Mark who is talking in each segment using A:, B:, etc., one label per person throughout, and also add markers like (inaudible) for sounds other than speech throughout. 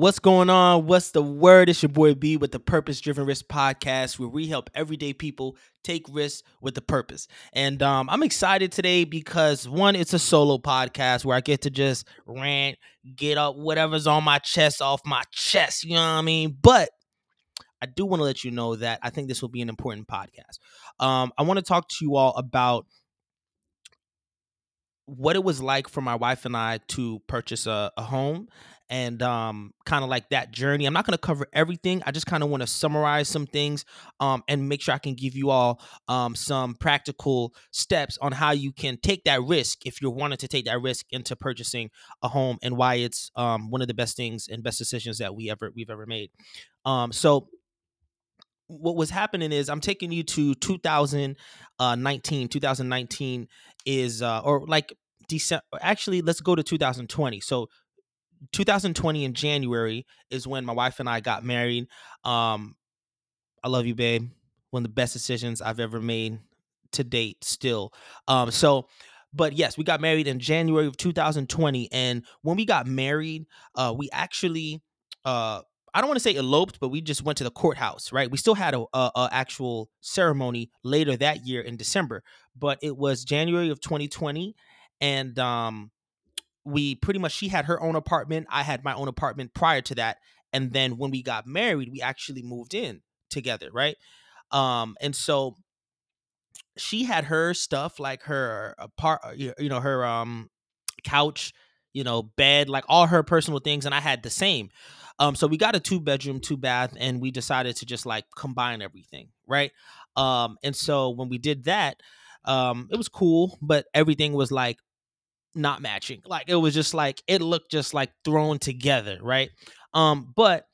A: What's going on? What's the word? It's your boy B with the Purpose Driven Risk Podcast, where we help everyday people take risks with the purpose. And um, I'm excited today because one, it's a solo podcast where I get to just rant, get up whatever's on my chest off my chest. You know what I mean? But I do want to let you know that I think this will be an important podcast. Um, I want to talk to you all about what it was like for my wife and I to purchase a, a home and um, kind of like that journey. I'm not going to cover everything. I just kind of want to summarize some things um, and make sure I can give you all um, some practical steps on how you can take that risk if you're wanting to take that risk into purchasing a home and why it's um, one of the best things and best decisions that we ever we've ever made. Um, so what was happening is I'm taking you to 2019. 2019 is uh, or like December. Actually, let's go to 2020. So 2020 in January is when my wife and I got married. Um, I love you, babe. One of the best decisions I've ever made to date, still. Um, so, but yes, we got married in January of 2020, and when we got married, uh, we actually, uh, I don't want to say eloped, but we just went to the courthouse, right? We still had a, a, a actual ceremony later that year in December, but it was January of 2020, and um, we pretty much she had her own apartment i had my own apartment prior to that and then when we got married we actually moved in together right? Um and so she had her stuff like her apart you know her um couch you know bed like all her personal things and i had the same. Um so we got a two bedroom two bath and we decided to just like combine everything right? Um and so when we did that um it was cool but everything was like not matching. Like it was just like it looked just like thrown together, right? Um, but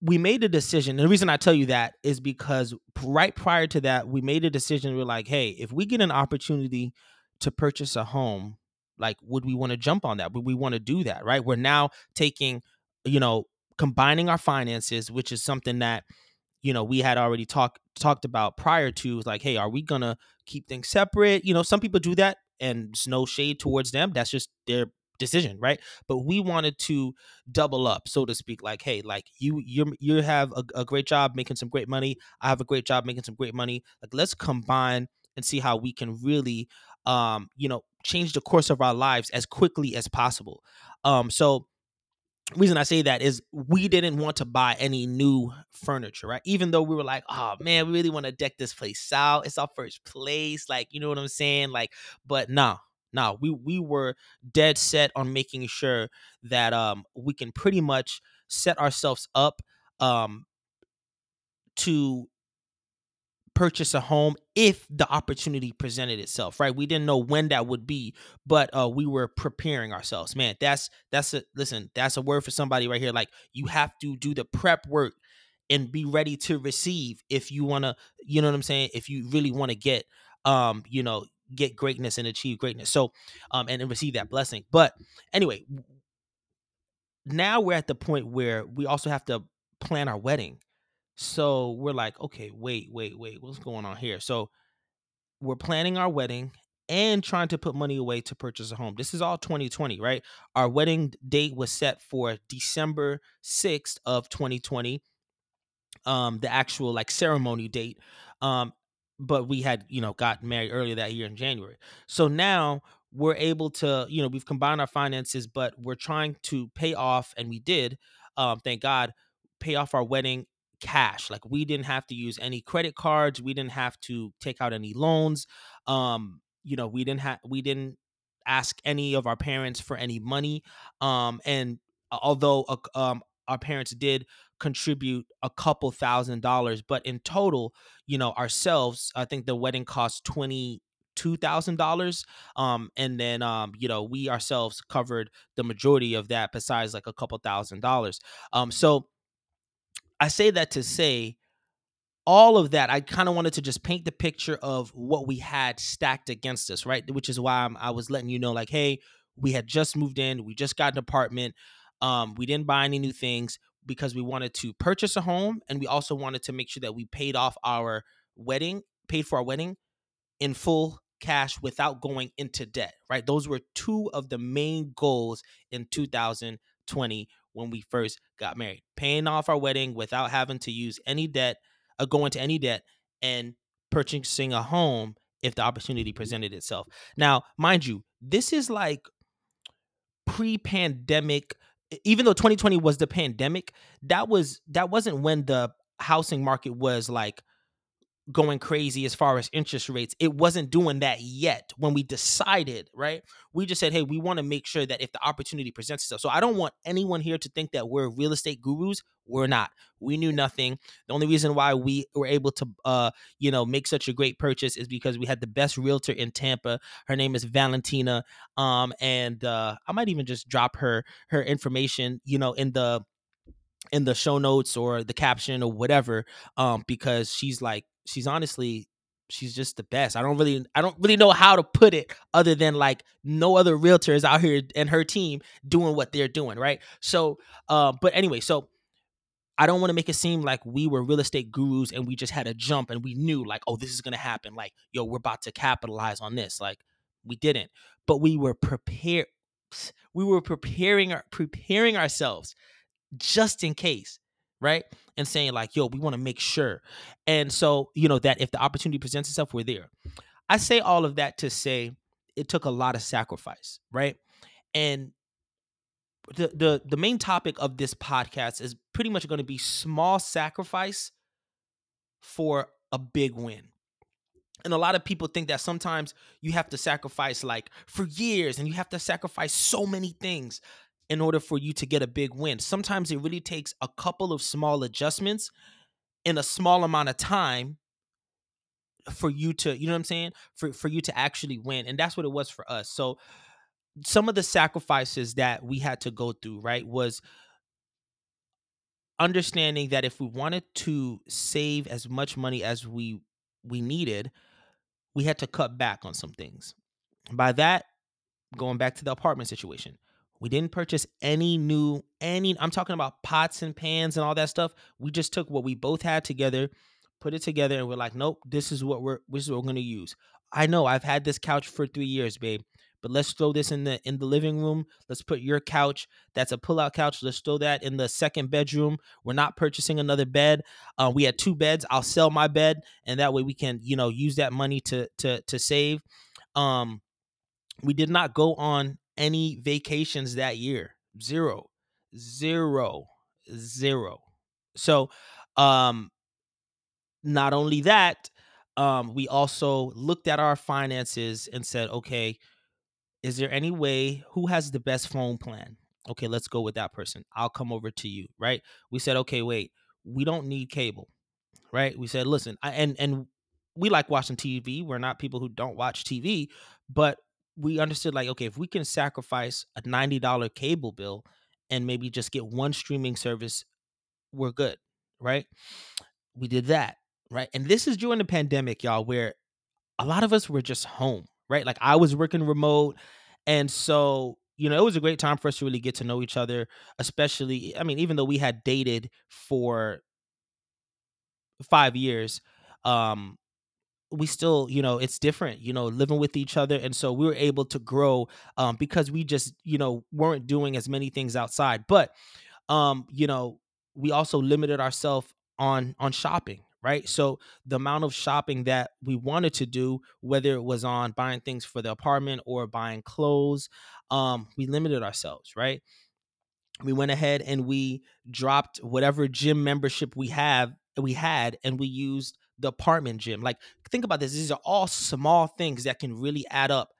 A: we made a decision. And the reason I tell you that is because right prior to that, we made a decision. We are like, hey, if we get an opportunity to purchase a home, like, would we want to jump on that? Would we want to do that? Right? We're now taking, you know, combining our finances, which is something that you know we had already talked talked about prior to like hey are we gonna keep things separate you know some people do that and it's no shade towards them. That's just their decision, right? But we wanted to double up, so to speak. Like, hey, like you you you have a, a great job making some great money. I have a great job making some great money. Like, let's combine and see how we can really, um, you know, change the course of our lives as quickly as possible. Um, so reason I say that is we didn't want to buy any new furniture, right? Even though we were like, oh man, we really want to deck this place out. It's our first place. Like, you know what I'm saying? Like, but no, no, we we were dead set on making sure that um we can pretty much set ourselves up um to purchase a home if the opportunity presented itself right? We didn't know when that would be but uh we were preparing ourselves. Man that's that's a listen that's a word for somebody right here. Like you have to do the prep work and be ready to receive if you want to you know what i'm saying? If you really want to get um you know get greatness and achieve greatness. So um and, and receive that blessing. But anyway now we're at the point where we also have to plan our wedding so we're like, okay, wait, wait, wait, what's going on here? So we're planning our wedding and trying to put money away to purchase a home. This is all 2020, right? Our wedding date was set for December 6th of 2020. Um, the actual like ceremony date. Um, but we had, you know, got married earlier that year in January. So now we're able to, you know, we've combined our finances, but we're trying to pay off, and we did, um, thank God, pay off our wedding cash. Like we didn't have to use any credit cards. We didn't have to take out any loans. Um, you know, we didn't have we didn't ask any of our parents for any money. Um, and although uh, um, our parents did contribute a couple thousand dollars, but in total, you know, ourselves, I think the wedding cost twenty two thousand dollars um and then um you know we ourselves covered the majority of that besides like a couple thousand dollars um so I say that to say all of that. I kind of wanted to just paint the picture of what we had stacked against us, right? Which is why I'm, i was letting you know, like, hey, we had just moved in, we just got an apartment, um, we didn't buy any new things because we wanted to purchase a home, and we also wanted to make sure that we paid off our wedding, paid for our wedding in full cash without going into debt, right? Those were two of the main goals in 2020 2020 when we first got married, paying off our wedding without having to use any debt, uh, go into any debt, and purchasing a home if the opportunity presented itself. Now, mind you, this is like pre-pandemic even though 2020 was the pandemic, that was that wasn't when the housing market was like going crazy as far as interest rates. It wasn't doing that yet when we decided, right? We just said, hey, we want to make sure that if the opportunity presents itself. So I don't want anyone here to think that we're real estate gurus. We're not. We knew nothing. The only reason why we were able to uh, you know, make such a great purchase is because we had the best realtor in Tampa. Her name is Valentina. Um, and uh I might even just drop her her information, you know, in the in the show notes or the caption or whatever um because she's like she's honestly she's just the best. I don't really I don't really know how to put it other than like no other realtor is out here and her team doing what they're doing, right? So uh, but anyway, so I don't want to make it seem like we were real estate gurus and we just had a jump and we knew like, oh, this is gonna happen. Like, yo, we're about to capitalize on this. Like, we didn't, but we were prepared. We were preparing our preparing ourselves just in case, right? And saying like, yo, we want to make sure. And so, you know, that if the opportunity presents itself, we're there. I say all of that to say it took a lot of sacrifice, right? And the the the main topic of this podcast is pretty much going to be small sacrifice for a big win. And a lot of people think that sometimes you have to sacrifice like for years and you have to sacrifice so many things in order for you to get a big win. Sometimes it really takes a couple of small adjustments in a small amount of time for you to, you know what I'm saying? For for you to actually win. And that's what it was for us. So some of the sacrifices that we had to go through, right, was understanding that if we wanted to save as much money as we we needed, we had to cut back on some things. By that, going back to the apartment situation, we didn't purchase any new any I'm talking about pots and pans and all that stuff. We just took what we both had together, put it together and we're like, "Nope, this is what we're this is what we're going to use." I know I've had this couch for 3 years, babe. But let's throw this in the in the living room. Let's put your couch. That's a pull-out couch. Let's throw that in the second bedroom. We're not purchasing another bed. Uh, we had two beds. I'll sell my bed, and that way we can, you know, use that money to to to save. Um, we did not go on any vacations that year. Zero, zero, zero. So, um, not only that, um, we also looked at our finances and said, okay, is there any way who has the best phone plan? Okay, let's go with that person. I'll come over to you, right? We said, okay, wait, we don't need cable, right? We said, listen, I, and and we like watching TV. We're not people who don't watch TV, but we understood like okay if we can sacrifice a $90 cable bill and maybe just get one streaming service we're good right? We did that right? And this is during the pandemic y'all where a lot of us were just home right? Like i was working remote and so you know it was a great time for us to really get to know each other especially i mean even though we had dated for five years um we still you know it's different you know living with each other and so we were able to grow um because we just you know weren't doing as many things outside but um you know we also limited ourselves on on shopping right? So the amount of shopping that we wanted to do whether it was on buying things for the apartment or buying clothes um we limited ourselves right? We went ahead and we dropped whatever gym membership we have we had and we used the apartment gym like think about this these are all small things that can really add up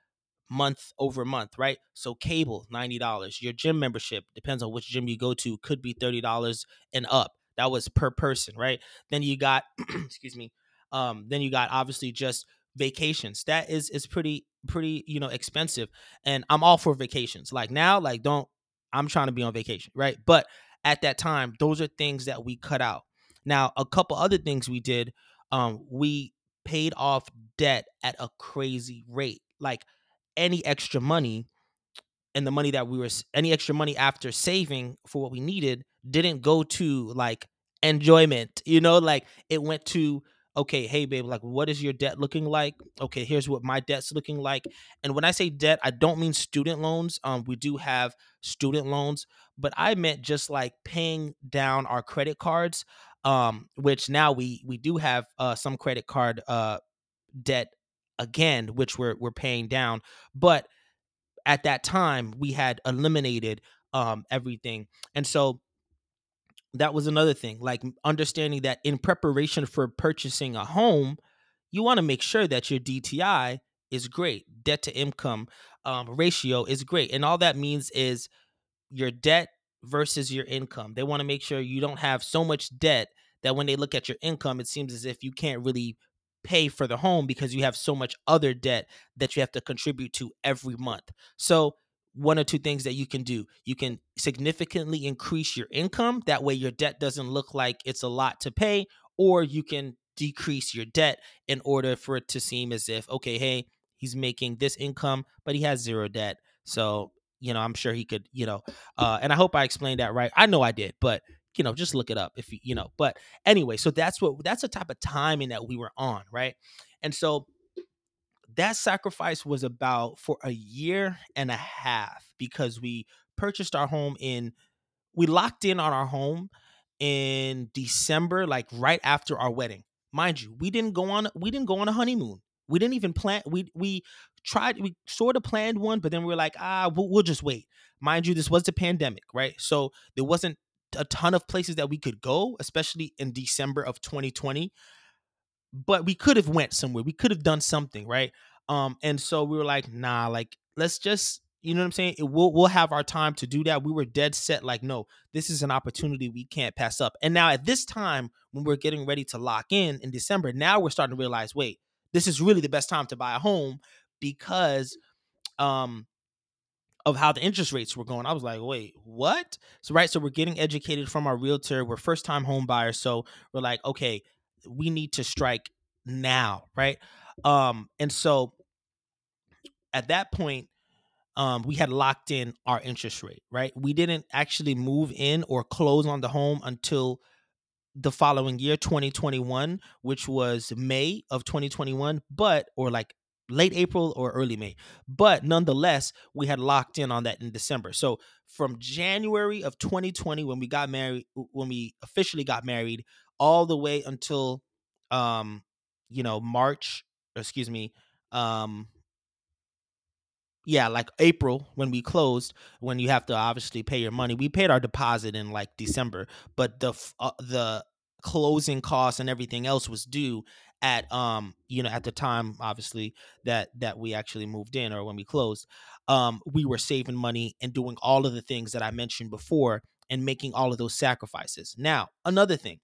A: month over month right? So cable $90 your gym membership depends on which gym you go to could be $30 and up. That was per person right? Then you got (clears throat) excuse me um then you got obviously just vacations. That is is pretty pretty you know expensive and i'm all for vacations. Like now like don't I'm trying to be on vacation, right? But at that time, those are things that we cut out. Now, a couple other things we did, um, we paid off debt at a crazy rate. Like any extra money and the money that we were any extra money after saving for what we needed didn't go to like enjoyment, you know, like it went to okay, hey babe, like what is your debt looking like? Okay, here's what my debt's looking like. And when I say debt, I don't mean student loans. Um, we do have student loans, but I meant just like paying down our credit cards. Um, which now we we do have uh some credit card uh debt again, which we're we're paying down. But at that time, we had eliminated um everything, and so that was another thing like understanding that in preparation for purchasing a home you want to make sure that your dti is great debt to income um, ratio is great and all that means is your debt versus your income they want to make sure you don't have so much debt that when they look at your income it seems as if you can't really pay for the home because you have so much other debt that you have to contribute to every month so one or two things that you can do. You can significantly increase your income. That way, your debt doesn't look like it's a lot to pay, or you can decrease your debt in order for it to seem as if, okay, hey, he's making this income, but he has zero debt. So, you know, I'm sure he could, you know, uh, and I hope I explained that right. I know I did, but you know, just look it up if you, you know. But anyway, so that's what that's the type of timing that we were on, right? And so that sacrifice was about for a year and a half because we purchased our home in we locked in on our home in December like right after our wedding. Mind you, we didn't go on we didn't go on a honeymoon. We didn't even plan we we tried we sort of planned one but then we were like, "Ah, we'll, we'll just wait." Mind you, this was the pandemic, right? So there wasn't a ton of places that we could go, especially in December of 2020 but we could have went somewhere. We could have done something, right? Um, and so we were like, nah, like let's just, you know what I'm saying? It, we'll we'll have our time to do that. We were dead set, like, no, this is an opportunity we can't pass up. And now at this time, when we're getting ready to lock in in December, now we're starting to realize, wait, this is really the best time to buy a home because um of how the interest rates were going. I was like, wait, what? So right, so we're getting educated from our realtor. We're first time home buyers, so we're like, okay, we need to strike now, right? Um, and so at that point, um, we had locked in our interest rate, right? We didn't actually move in or close on the home until the following year, 2021, which was May of 2021, but or like late April or early May. But nonetheless, we had locked in on that in December. So from January of 2020, when we got married, when we officially got married, all the way until um, you know, March, excuse me, um yeah, like April when we closed, when you have to obviously pay your money. We paid our deposit in like December, but the uh, the closing costs and everything else was due at um you know at the time obviously that that we actually moved in or when we closed um we were saving money and doing all of the things that I mentioned before and making all of those sacrifices. Now, another thing.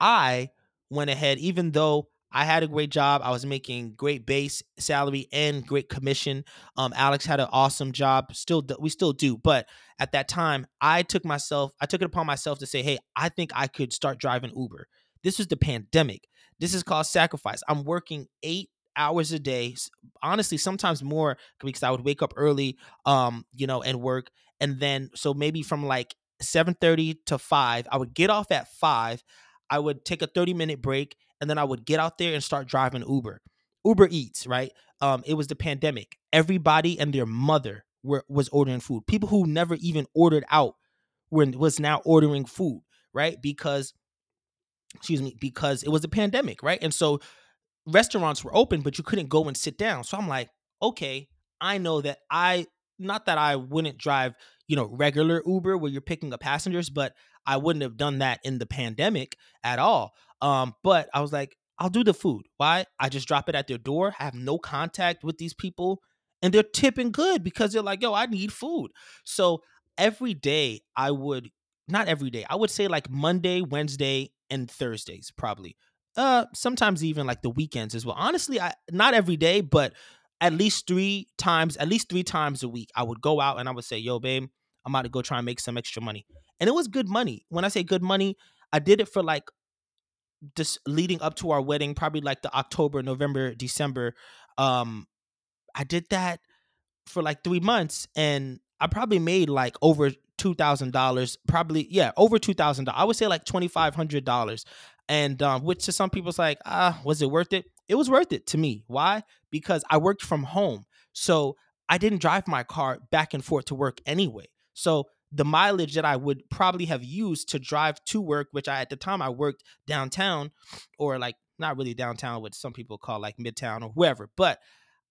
A: I went ahead even though I had a great job. I was making great base salary and great commission. Um, Alex had an awesome job. Still, we still do. But at that time, I took myself, I took it upon myself to say, "Hey, I think I could start driving Uber." This was the pandemic. This is called sacrifice. I'm working eight hours a day. Honestly, sometimes more because I would wake up early, um, you know, and work, and then so maybe from like 7:30 to 5, I would get off at 5. I would take a 30 minute break and then I would get out there and start driving Uber. Uber Eats, right? Um, it was the pandemic. Everybody and their mother were was ordering food. People who never even ordered out were was now ordering food, right? Because excuse me, because it was a pandemic, right? And so restaurants were open, but you couldn't go and sit down. So I'm like, okay, I know that I not that I wouldn't drive, you know, regular Uber where you're picking up passengers, but I wouldn't have done that in the pandemic at all. Um, but I was like, I'll do the food. Why? I just drop it at their door, have no contact with these people, and they're tipping good because they're like, yo, I need food. So every day I would not every day, I would say like Monday, Wednesday, and Thursdays, probably. Uh sometimes even like the weekends as well. Honestly, I not every day, but at least three times, at least three times a week, I would go out and I would say, yo, babe, I'm about to go try and make some extra money. And it was good money. When I say good money, I did it for like just leading up to our wedding, probably like the October, November, December. Um, I did that for like three months and I probably made like over two thousand dollars, probably yeah, over two thousand dollars. I would say like twenty five hundred dollars. and um, which to some people's like, ah, was it worth it? It was worth it to me. Why? Because I worked from home, so I didn't drive my car back and forth to work anyway. So the mileage that I would probably have used to drive to work, which I at the time I worked downtown, or like not really downtown, what some people call like midtown or wherever, but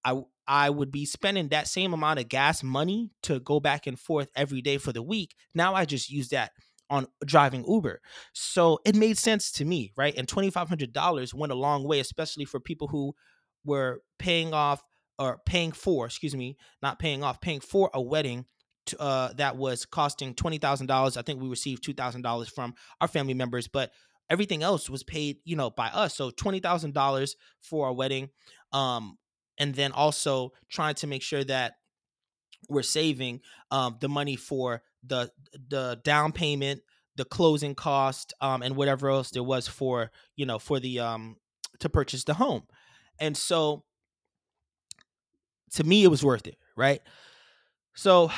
A: I I would be spending that same amount of gas money to go back and forth every day for the week. Now I just use that on driving Uber. So it made sense to me, right? And $2,500 went a long way, especially for people who were paying off or paying for, excuse me, not paying off, paying for a wedding uh, that was costing $20,000. I think we received $2,000 from our family members, but everything else was paid, you know, by us. So $20,000 for our wedding. Um, and then also trying to make sure that we're saving um, the money for the the down payment, the closing cost, um, and whatever else there was for you know for the um to purchase the home. And so to me, it was worth it, right? So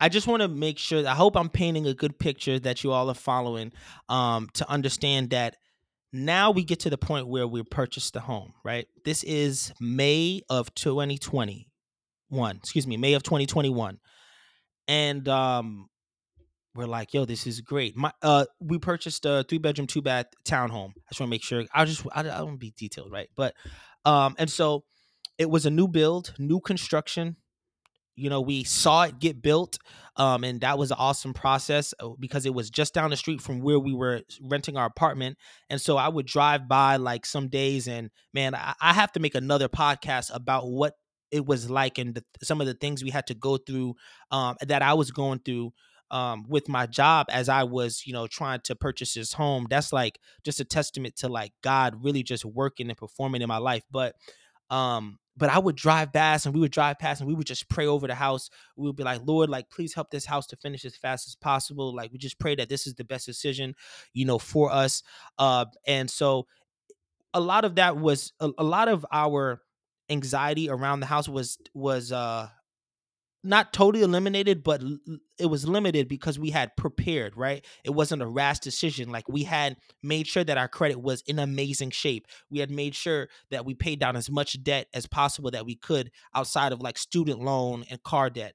A: I just want to make sure. I hope I'm painting a good picture that you all are following um, to understand that now we get to the point where we purchased the home, right? This is May of 2021. Excuse me, May of 2021. And um we're like, yo, this is great. My uh we purchased a three bedroom, two bath townhome. I just want to make sure I just I, I don't be detailed, right? But um and so it was a new build, new construction, you know we saw it get built um, and that was an awesome process uh, because it was just down the street from where we were renting our apartment and so i would drive by like some days and man i, I have to make another podcast about what it was like and the, some of the things we had to go through um, that i was going through um, with my job as i was you know trying to purchase this home. That's like just a testament to like god really just working and performing in my life but um but I would drive past and we would drive past and we would just pray over the house. We would be like, Lord, like, please help this house to finish as fast as possible. Like, we just pray that this is the best decision, you know, for us. Uh, and so a lot of that was a, a lot of our anxiety around the house was was uh not totally eliminated, but it was limited because we had prepared, right? It wasn't a rash decision. Like we had made sure that our credit was in amazing shape. We had made sure that we paid down as much debt as possible that we could outside of like student loan and car debt.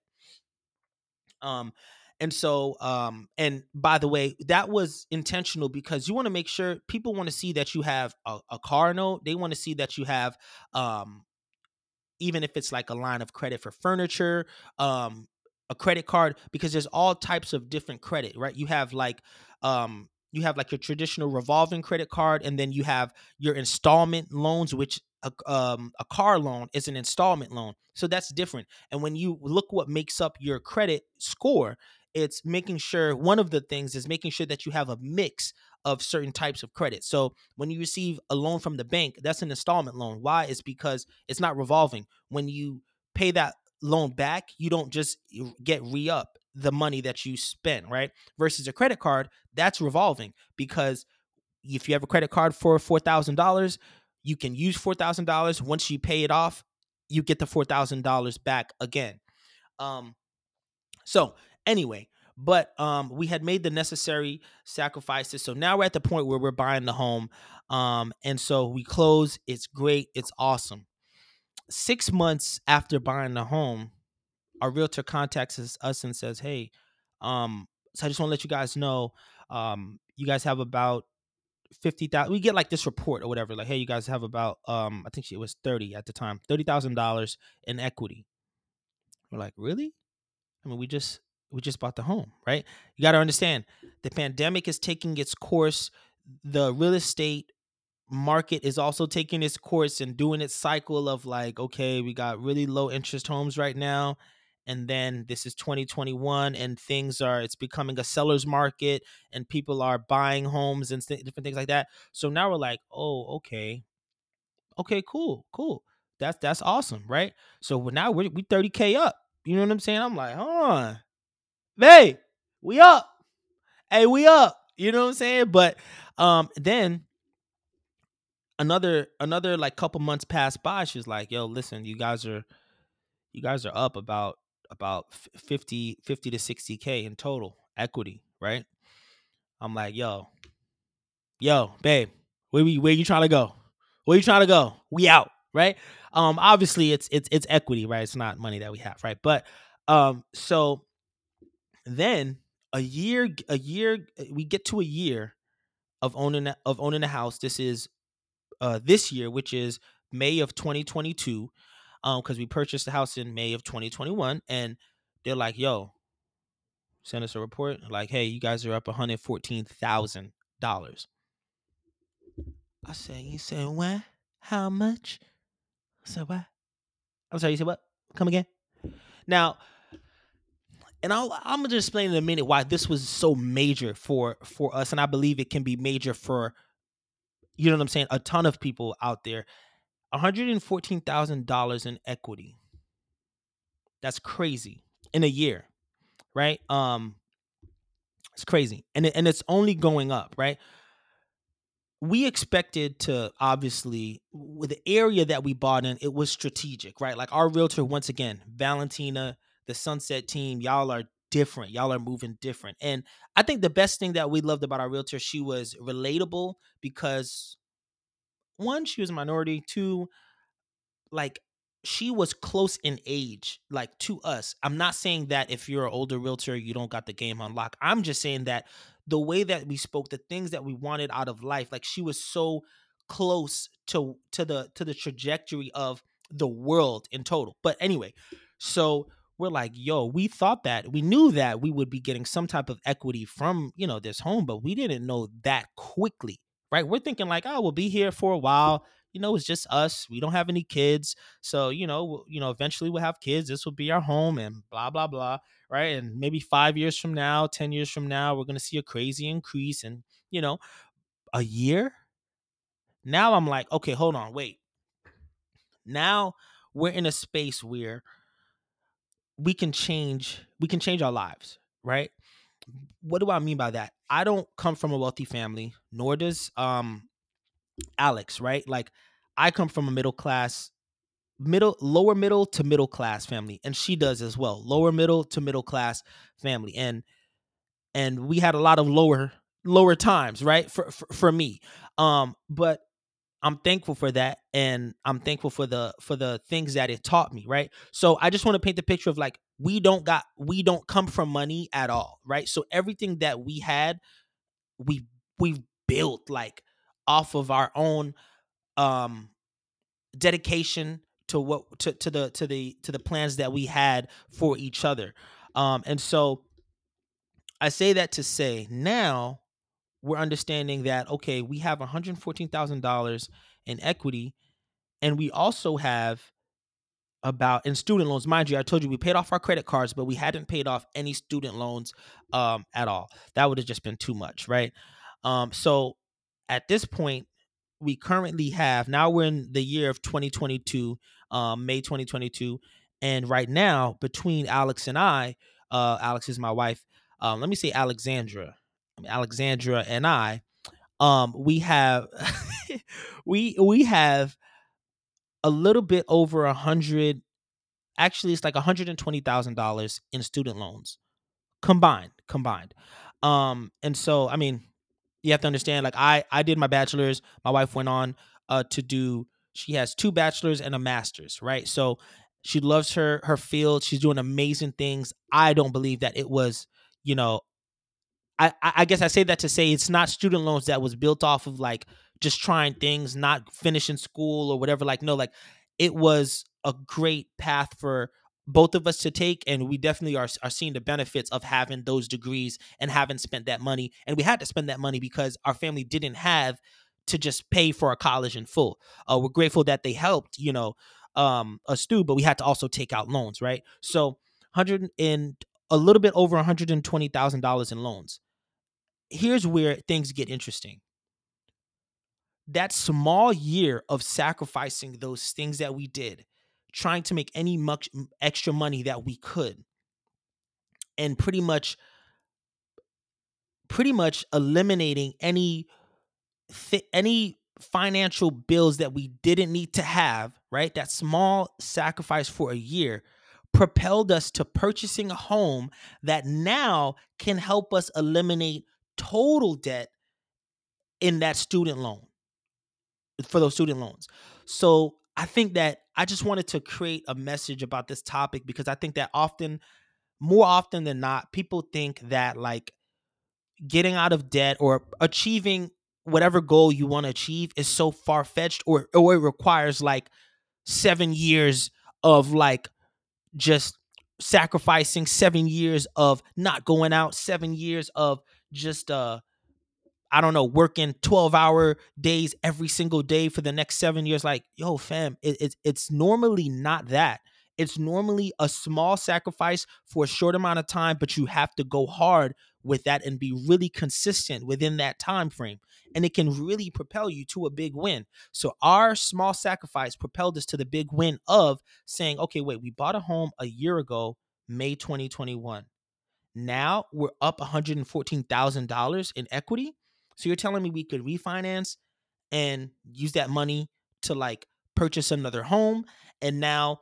A: Um, and so, um, and by the way, that was intentional because you want to make sure people want to see that you have a, a car note. They want to see that you have um, even if it's like a line of credit for furniture, um, a credit card, because there's all types of different credit, right? You have like um you have like your traditional revolving credit card and then you have your installment loans which a, um, a car loan is an installment loan so that's different and when you look what makes up your credit score it's making sure one of the things is making sure that you have a mix of certain types of credit. So when you receive a loan from the bank, that's an installment loan. Why? It's because it's not revolving. When you pay that loan back, you don't just get re up the money that you spent, right? Versus a credit card, that's revolving because if you have a credit card for $4,000, you can use $4,000. Once you pay it off, you get the $4,000 back again. Um, so anyway, but um, we had made the necessary sacrifices. So now we're at the point where we're buying the home. Um, and so we close. It's great. It's awesome. Six months after buying the home, our realtor contacts us and says, Hey, um, so I just want to let you guys know, um, you guys have about fifty thousand. We get like this report or whatever, like, hey, you guys have about, um, I think it was thirty at the time, thirty thousand dollars in equity. We're like, really? I mean, we just we just bought the home, right? You got to understand the pandemic is taking its course. The real estate market is also taking its course and doing its cycle of like, okay, we got really low interest homes right now. And then this is 2021 and things are, it's becoming a seller's market and people are buying homes and th- different things like that. So now we're like, oh, okay. Okay, cool, cool. That's that's awesome, right? So now we're we 30k up. You know what I'm saying? I'm like, huh, hey, we up. Hey, we up. You know what I'm saying? But um then another another like couple months passed by. She's like, yo, listen, you guys are you guys are up about about 50 50 to 60k in total equity, right? I'm like, yo, yo, babe, Where we where you trying to go? Where you trying to go? We out, right? Um, obviously it's it's it's equity, right? It's not money that we have, right? But um, so then a year a year we get to a year of owning of owning a house. This is uh this year, which is May of 2022, um, because we purchased the house in May of 2021, and they're like, "Yo, send us a report. Like, hey, you guys are up one hundred fourteen thousand dollars." I said, "You said what? How much?" I said, "What?" I'm sorry. You said what? Come again? Now, and I'll, I'm gonna just explain in a minute why this was so major for for us, and I believe it can be major for you know what I'm saying, a ton of people out there. One hundred and fourteen thousand dollars in equity. That's crazy in a year, right? Um, it's crazy, and and it's only going up, right? we expected to obviously with the area that we bought in it was strategic right like our realtor once again valentina the sunset team y'all are different y'all are moving different and i think the best thing that we loved about our realtor she was relatable because one she was a minority two like she was close in age like to us. I'm not saying that if you're an older realtor you don't got the game on lock i'm just saying that the way that we spoke the things that we wanted out of life like she was so close to to the to the trajectory of the world in total. But anyway so we're like yo we thought that we knew that we would be getting some type of equity from you know this home but we didn't know that quickly. Right? We're thinking like oh we'll be here for a while. You know it's just us. We don't have any kids. So you know you know eventually we'll have kids. This will be our home and blah blah blah. Right? And maybe five years from now ten years from now we're going to see a crazy increase and you know a year? Now i'm like okay hold on wait. Now we're in a space where we can change we can change our lives right? What do i mean by that? I don't come from a wealthy family nor does um alex right? Like i come from a middle class middle lower middle to middle class family and she does as well lower middle to middle class family and and we had a lot of lower lower times right? For for, for me um but i'm thankful for that and i'm thankful for the for the things that it taught me right? So i just want to paint the picture of like we don't got we don't come from money at all right? So everything that we had we we've built like off of our own um dedication to what to, to the to the to the plans that we had for each other. Um and so i say that to say now we're understanding that okay we have $114000 in equity and we also have about in student loans mind you i told you we paid off our credit cards but we hadn't paid off any student loans um at all. That would have just been too much right? Um so at this point we currently have now we're in the year of 2022 um, may 2022 and right now between alex and i uh, alex is my wife um, let me say alexandra alexandra and i um, we have (laughs) we we have a little bit over a hundred actually it's like $120000 in student loans combined combined. Um and so i mean you have to understand like i i did my bachelor's my wife went on uh to do she has two bachelors and a master's right? So she loves her her field she's doing amazing things. I don't believe that it was you know i i guess i say that to say it's not student loans that was built off of like just trying things not finishing school or whatever like no like it was a great path for both of us to take and we definitely are, are seeing the benefits of having those degrees and having spent that money and we had to spend that money because our family didn't have to just pay for a college in full. Uh, we're grateful that they helped you know um us do but we had to also take out loans right? So 100 and a little bit over $120000 in loans here's where things get interesting. That small year of sacrificing those things that we did trying to make any much extra money that we could and pretty much pretty much eliminating any any financial bills that we didn't need to have right? That small sacrifice for a year propelled us to purchasing a home that now can help us eliminate total debt in that student loan for those student loans. So I think that I just wanted to create a message about this topic because I think that often, more often than not, people think that like getting out of debt or achieving whatever goal you want to achieve is so far fetched or or it requires like seven years of like just sacrificing seven years of not going out seven years of just uh I don't know, working 12 hour days every single day for the next seven years. Like, yo, fam, it, it, it's normally not that. It's normally a small sacrifice for a short amount of time, but you have to go hard with that and be really consistent within that time frame. And it can really propel you to a big win. So our small sacrifice propelled us to the big win of saying, okay, wait, we bought a home a year ago, May 2021. Now we're up $114,000 in equity. So you're telling me we could refinance and use that money to like purchase another home and now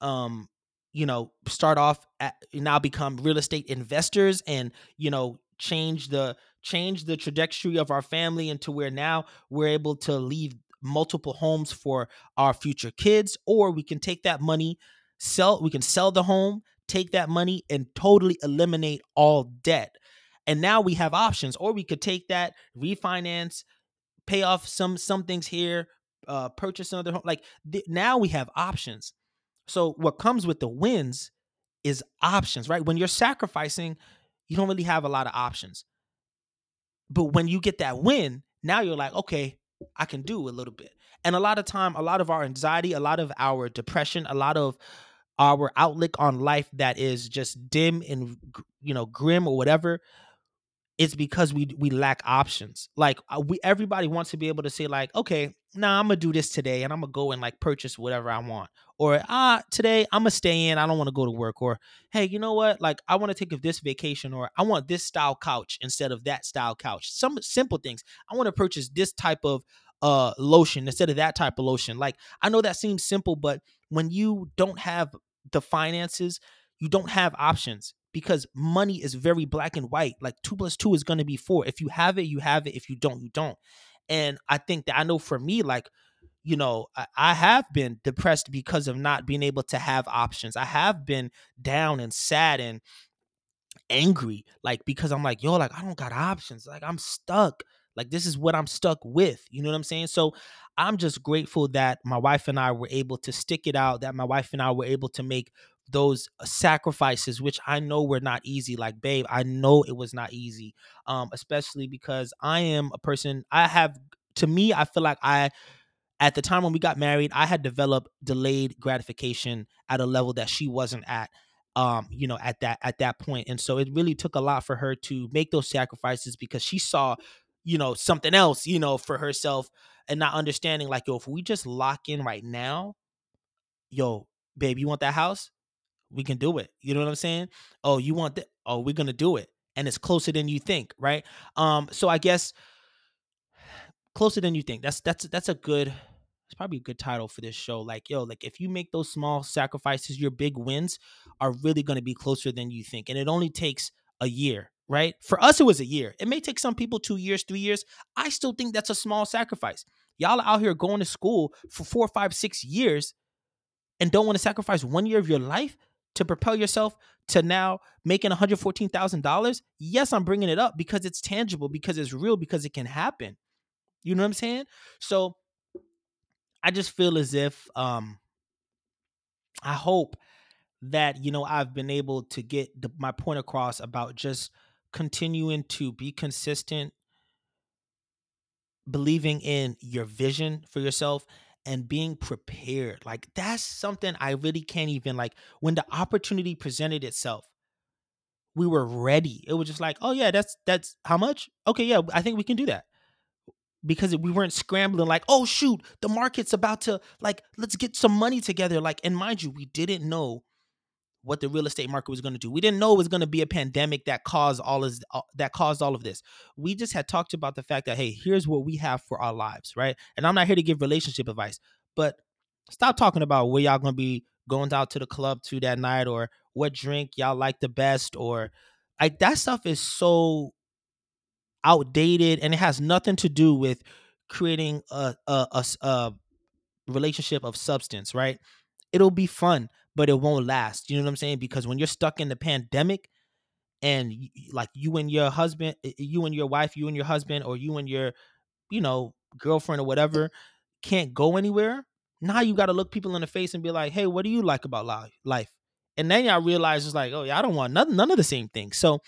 A: um you know start off at now become real estate investors and you know change the change the trajectory of our family into where now we're able to leave multiple homes for our future kids or we can take that money sell we can sell the home take that money and totally eliminate all debt. And now we have options or we could take that refinance pay off some some things here uh purchase another home like th- now we have options. So what comes with the wins is options right? When you're sacrificing you don't really have a lot of options. But when you get that win now you're like okay i can do a little bit. And a lot of time a lot of our anxiety a lot of our depression a lot of our outlook on life that is just dim and you know grim or whatever it's because we we lack options. Like uh, we everybody wants to be able to say like, okay, nah, I'm gonna do this today, and I'm gonna go and like purchase whatever I want, or ah, today I'm gonna stay in, I don't want to go to work, or hey, you know what, like I want to take this vacation, or I want this style couch instead of that style couch. Some simple things. I want to purchase this type of uh lotion instead of that type of lotion. Like I know that seems simple, but when you don't have the finances, you don't have options because money is very black and white. Like two plus two is to be four. If you have it, you have it. If you don't, you don't. And I think that I know for me, like, you know, I, I have been depressed because of not being able to have options. I have been down and sad and angry, like, because I'm like, yo, like, I don't got options. Like, I'm stuck. Like, this is what I'm stuck with. You know what I'm saying? So I'm just grateful that my wife and I were able to stick it out, that my wife and I were able to make those uh, sacrifices which i know were not easy like babe i know it was not easy um especially because i am a person i have to me i feel like i at the time when we got married i had developed delayed gratification at a level that she wasn't at um you know at that at that point and so it really took a lot for her to make those sacrifices because she saw you know something else you know for herself and not understanding like yo if we just lock in right now yo babe you want that house we can do it. You know what I'm saying? Oh, you want that? Oh, we're gonna do it, and it's closer than you think, right? Um, so I guess (sighs) closer than you think. That's that's that's a good. It's probably a good title for this show. Like, yo, like if you make those small sacrifices, your big wins are really gonna be closer than you think, and it only takes a year, right? For us, it was a year. It may take some people two years, three years. I still think that's a small sacrifice. Y'all are out here going to school for four, five, six years and don't want to sacrifice one year of your life to propel yourself to now making $114,000, yes, I'm bringing it up because it's tangible, because it's real, because it can happen. You know what I'm saying? So I just feel as if um I hope that you know I've been able to get the, my point across about just continuing to be consistent believing in your vision for yourself and being prepared. Like that's something I really can't even like when the opportunity presented itself. We were ready. It was just like, "Oh yeah, that's that's how much? Okay, yeah, I think we can do that." Because we weren't scrambling like, "Oh shoot, the market's about to like let's get some money together." Like and mind you, we didn't know what the real estate market was going to do. We didn't know it was going to be a pandemic that caused all of uh, that caused all of this. We just had talked about the fact that hey, here's what we have for our lives, right? And I'm not here to give relationship advice, but stop talking about where y'all going to be going out to the club to that night or what drink y'all like the best or like that stuff is so outdated and it has nothing to do with creating a a, a, a relationship of substance, right? It'll be fun, but it won't last. You know what I'm saying? Because when you're stuck in the pandemic and like you and your husband, you and your wife, you and your husband, or you and your, you know, girlfriend or whatever can't go anywhere. Now you got to look people in the face and be like, "Hey, what do you like about life?" And then y'all realize it's like, "Oh yeah, I don't want none, none of the same things." So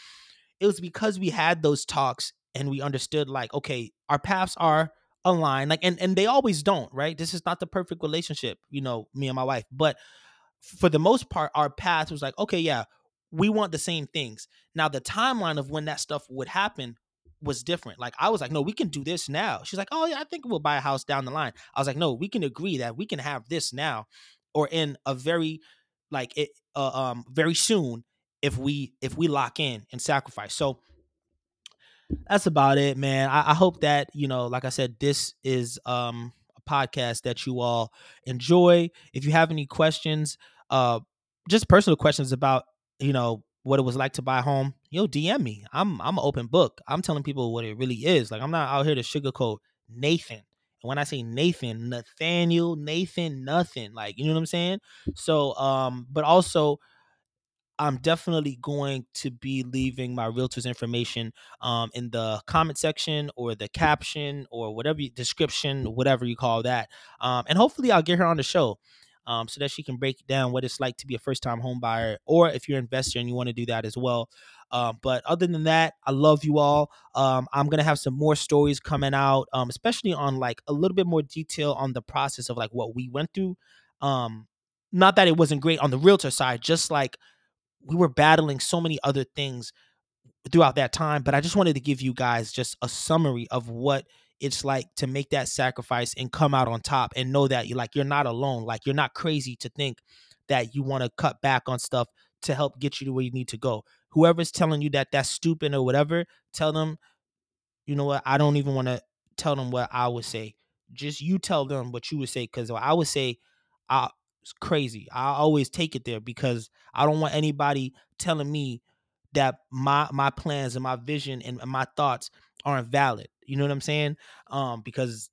A: it was because we had those talks and we understood like, okay, our paths are aligned. Like, and and they always don't, right? This is not the perfect relationship, you know, me and my wife, but for the most part, our path was like, okay, yeah, we want the same things. Now, the timeline of when that stuff would happen was different. Like I was like, no, we can do this now. She's like, oh yeah, I think we'll buy a house down the line. I was like, no, we can agree that we can have this now, or in a very like it uh, um very soon if we if we lock in and sacrifice. So that's about it, man. I, I hope that you know, like I said, this is um a podcast that you all enjoy. If you have any questions, uh, just personal questions about you know what it was like to buy a home, yo, DM me. I'm I'm an open book. I'm telling people what it really is. Like I'm not out here to sugarcoat Nathan. And when I say Nathan, Nathaniel, Nathan, nothing. Like, you know what I'm saying? So um, but also I'm definitely going to be leaving my realtor's information um, in the comment section or the caption or whatever you, description, whatever you call that. Um, and hopefully, I'll get her on the show um, so that she can break down what it's like to be a first time home buyer, or if you're an investor and you want to do that as well. Um, but other than that, I love you all. Um, I'm gonna have some more stories coming out, um, especially on like a little bit more detail on the process of like what we went through. Um, not that it wasn't great on the realtor side, just like we were battling so many other things throughout that time. But I just wanted to give you guys just a summary of what it's like to make that sacrifice and come out on top and know that you like you're not alone. Like you're not crazy to think that you want to cut back on stuff to help get you to where you need to go. Whoever's telling you that that's stupid or whatever, tell them, you know what? I don't even want to tell them what I would say. Just you tell them what you would say because I would say, I it's crazy. I always take it there because I don't want anybody telling me that my my plans and my vision and my thoughts aren't valid. You know what I'm saying? Um, because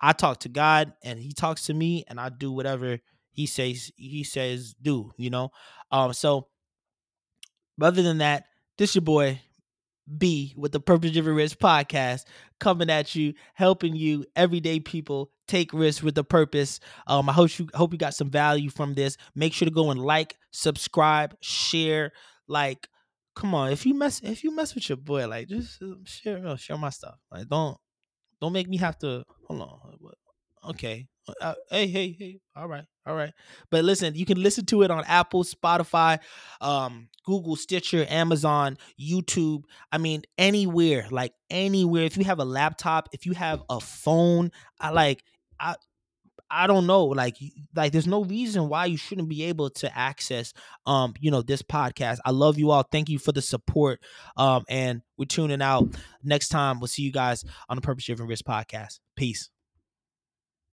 A: I talk to God and He talks to me, and I do whatever He says. He says do. You know. Um. So, other than that, this your boy B with the Purpose Driven Risk podcast coming at you, helping you everyday people take risks with a purpose. Um, I hope you hope you got some value from this. Make sure to go and like, subscribe, share. Like, come on, if you mess if you mess with your boy, like just uh, share share my stuff. Like, don't don't make me have to hold on. Okay, uh, hey, hey, hey. All right, all right. But listen, you can listen to it on Apple, Spotify, um, Google, Stitcher, Amazon, YouTube. I mean, anywhere, like anywhere. If you have a laptop, if you have a phone, I like, I, I don't know, like, like there's no reason why you shouldn't be able to access, um, you know, this podcast. I love you all. Thank you for the support. Um, and we're tuning out next time. We'll see you guys on the Purpose Driven Risk podcast. Peace.